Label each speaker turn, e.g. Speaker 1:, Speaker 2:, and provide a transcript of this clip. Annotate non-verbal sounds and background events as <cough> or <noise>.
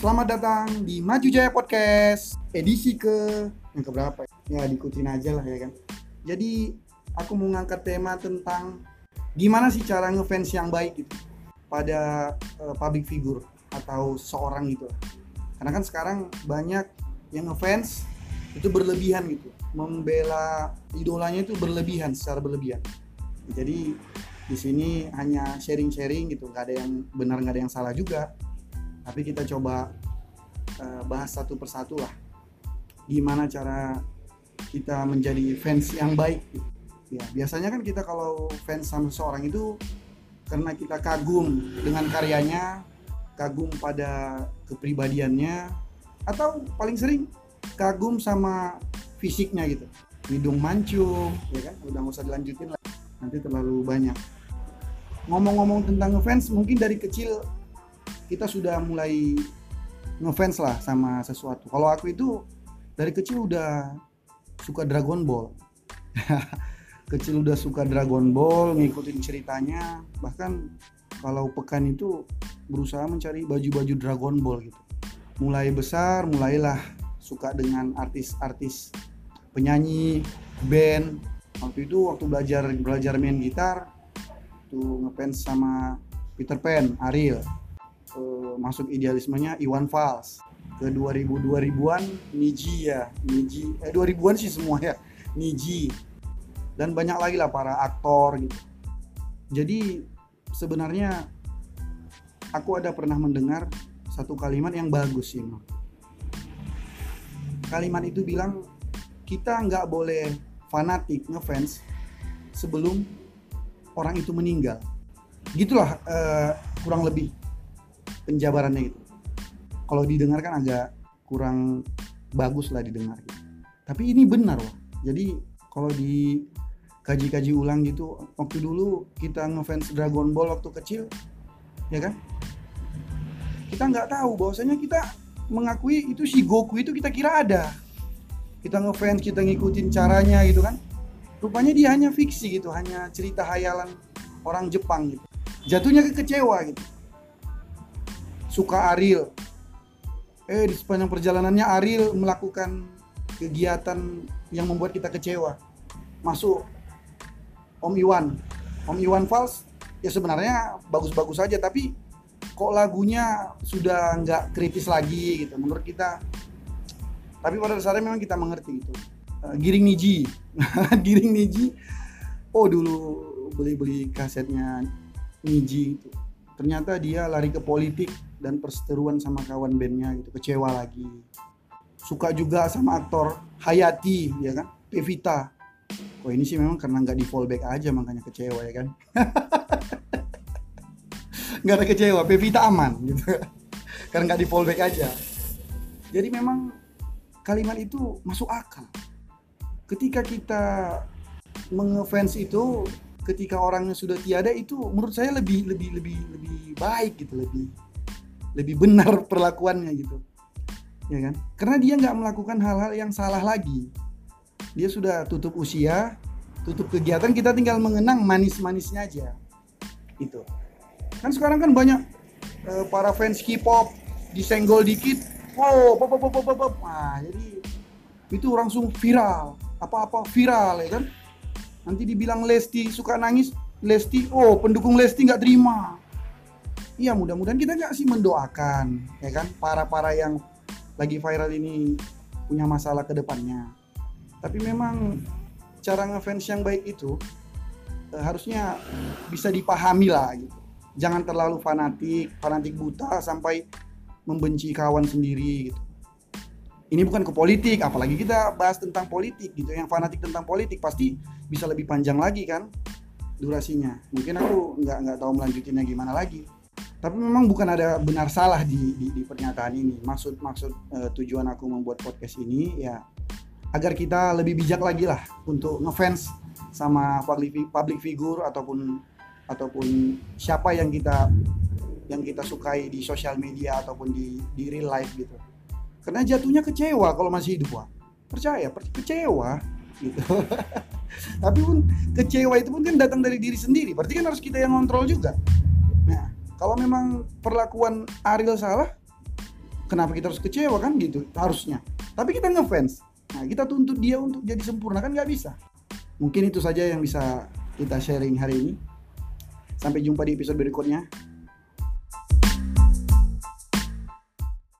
Speaker 1: selamat datang di Maju Jaya Podcast edisi ke yang keberapa ya? Diikutin aja lah ya kan. Jadi aku mau ngangkat tema tentang gimana sih cara ngefans yang baik gitu pada uh, public figure atau seorang gitu. Karena kan sekarang banyak yang ngefans itu berlebihan gitu, membela idolanya itu berlebihan secara berlebihan. Jadi di sini hanya sharing-sharing gitu, nggak ada yang benar nggak ada yang salah juga tapi kita coba uh, bahas satu persatu lah. Gimana cara kita menjadi fans yang baik. Ya biasanya kan kita kalau fans sama seseorang itu karena kita kagum dengan karyanya kagum pada kepribadiannya atau paling sering kagum sama fisiknya gitu. Hidung mancung ya kan? Udah nggak usah dilanjutin lah. Nanti terlalu banyak. Ngomong-ngomong tentang ngefans mungkin dari kecil kita sudah mulai ngefans lah sama sesuatu. Kalau aku itu dari kecil udah suka Dragon Ball. <laughs> kecil udah suka Dragon Ball, ngikutin ceritanya. Bahkan kalau pekan itu berusaha mencari baju-baju Dragon Ball gitu. Mulai besar, mulailah suka dengan artis-artis penyanyi, band. Waktu itu waktu belajar belajar main gitar tuh ngefans sama Peter Pan, Ariel uh, masuk idealismenya Iwan Fals. Ke 2000 2000-an Niji ya. Niji eh 2000-an sih semua ya. Niji. Dan banyak lagi lah para aktor gitu. Jadi sebenarnya aku ada pernah mendengar satu kalimat yang bagus sih kalimat itu bilang kita nggak boleh fanatik ngefans sebelum orang itu meninggal. Gitulah uh, kurang lebih penjabarannya gitu. Kalau didengar kan agak kurang bagus lah didengar gitu. tapi ini benar loh. Jadi kalau di kaji-kaji ulang gitu waktu dulu kita ngefans Dragon Ball waktu kecil ya kan? Kita nggak tahu bahwasanya kita mengakui itu si Goku itu kita kira ada. Kita ngefans kita ngikutin caranya gitu kan. Rupanya dia hanya fiksi gitu hanya cerita hayalan orang Jepang gitu. Jatuhnya kekecewa gitu suka Ariel. Eh di sepanjang perjalanannya Ariel melakukan kegiatan yang membuat kita kecewa. Masuk Om Iwan. Om Iwan Fals ya sebenarnya bagus-bagus saja tapi kok lagunya sudah nggak kritis lagi gitu menurut kita. Tapi pada dasarnya memang kita mengerti gitu. Uh, Giring Niji. <laughs> Giring Niji. Oh dulu beli-beli kasetnya Niji itu. Ternyata dia lari ke politik dan perseteruan sama kawan bandnya gitu kecewa lagi. Suka juga sama aktor Hayati ya kan? Pevita kok ini sih memang karena nggak di fallback aja makanya kecewa ya kan? <laughs> Nggak ada kecewa Pevita aman gitu. Karena nggak di fallback aja. Jadi memang kalimat itu masuk akal. Ketika kita mengefans itu ketika orangnya sudah tiada itu menurut saya lebih lebih lebih lebih baik gitu lebih lebih benar <laughs> perlakuannya gitu. Ya kan? Karena dia nggak melakukan hal-hal yang salah lagi. Dia sudah tutup usia tutup kegiatan kita tinggal mengenang manis-manisnya aja itu kan sekarang kan banyak uh, para fans K-pop disenggol dikit wow pop pop pop pop pop. Nah jadi itu langsung viral apa-apa viral ya kan nanti dibilang Lesti suka nangis Lesti oh pendukung Lesti nggak terima Iya mudah-mudahan kita nggak sih mendoakan ya kan para-para yang lagi viral ini punya masalah ke depannya. Tapi memang cara ngefans yang baik itu eh, harusnya bisa dipahami lah gitu. Jangan terlalu fanatik, fanatik buta sampai membenci kawan sendiri gitu. Ini bukan ke politik, apalagi kita bahas tentang politik gitu. Yang fanatik tentang politik pasti bisa lebih panjang lagi kan durasinya. Mungkin aku nggak nggak tahu melanjutinnya gimana lagi tapi memang bukan ada benar salah di, di, di pernyataan ini maksud maksud uh, tujuan aku membuat podcast ini ya agar kita lebih bijak lagi lah untuk ngefans sama public public figure ataupun ataupun siapa yang kita yang kita sukai di sosial media ataupun di di real life gitu karena jatuhnya kecewa kalau masih hidup wah percaya kecewa gitu. <laughs> Tapi pun kecewa itu pun kan datang dari diri sendiri. Berarti kan harus kita yang kontrol juga. Nah kalau memang perlakuan Ariel salah kenapa kita harus kecewa kan gitu harusnya. Tapi kita ngefans. Nah kita tuntut dia untuk jadi sempurna kan nggak bisa. Mungkin itu saja yang bisa kita sharing hari ini. Sampai jumpa di episode berikutnya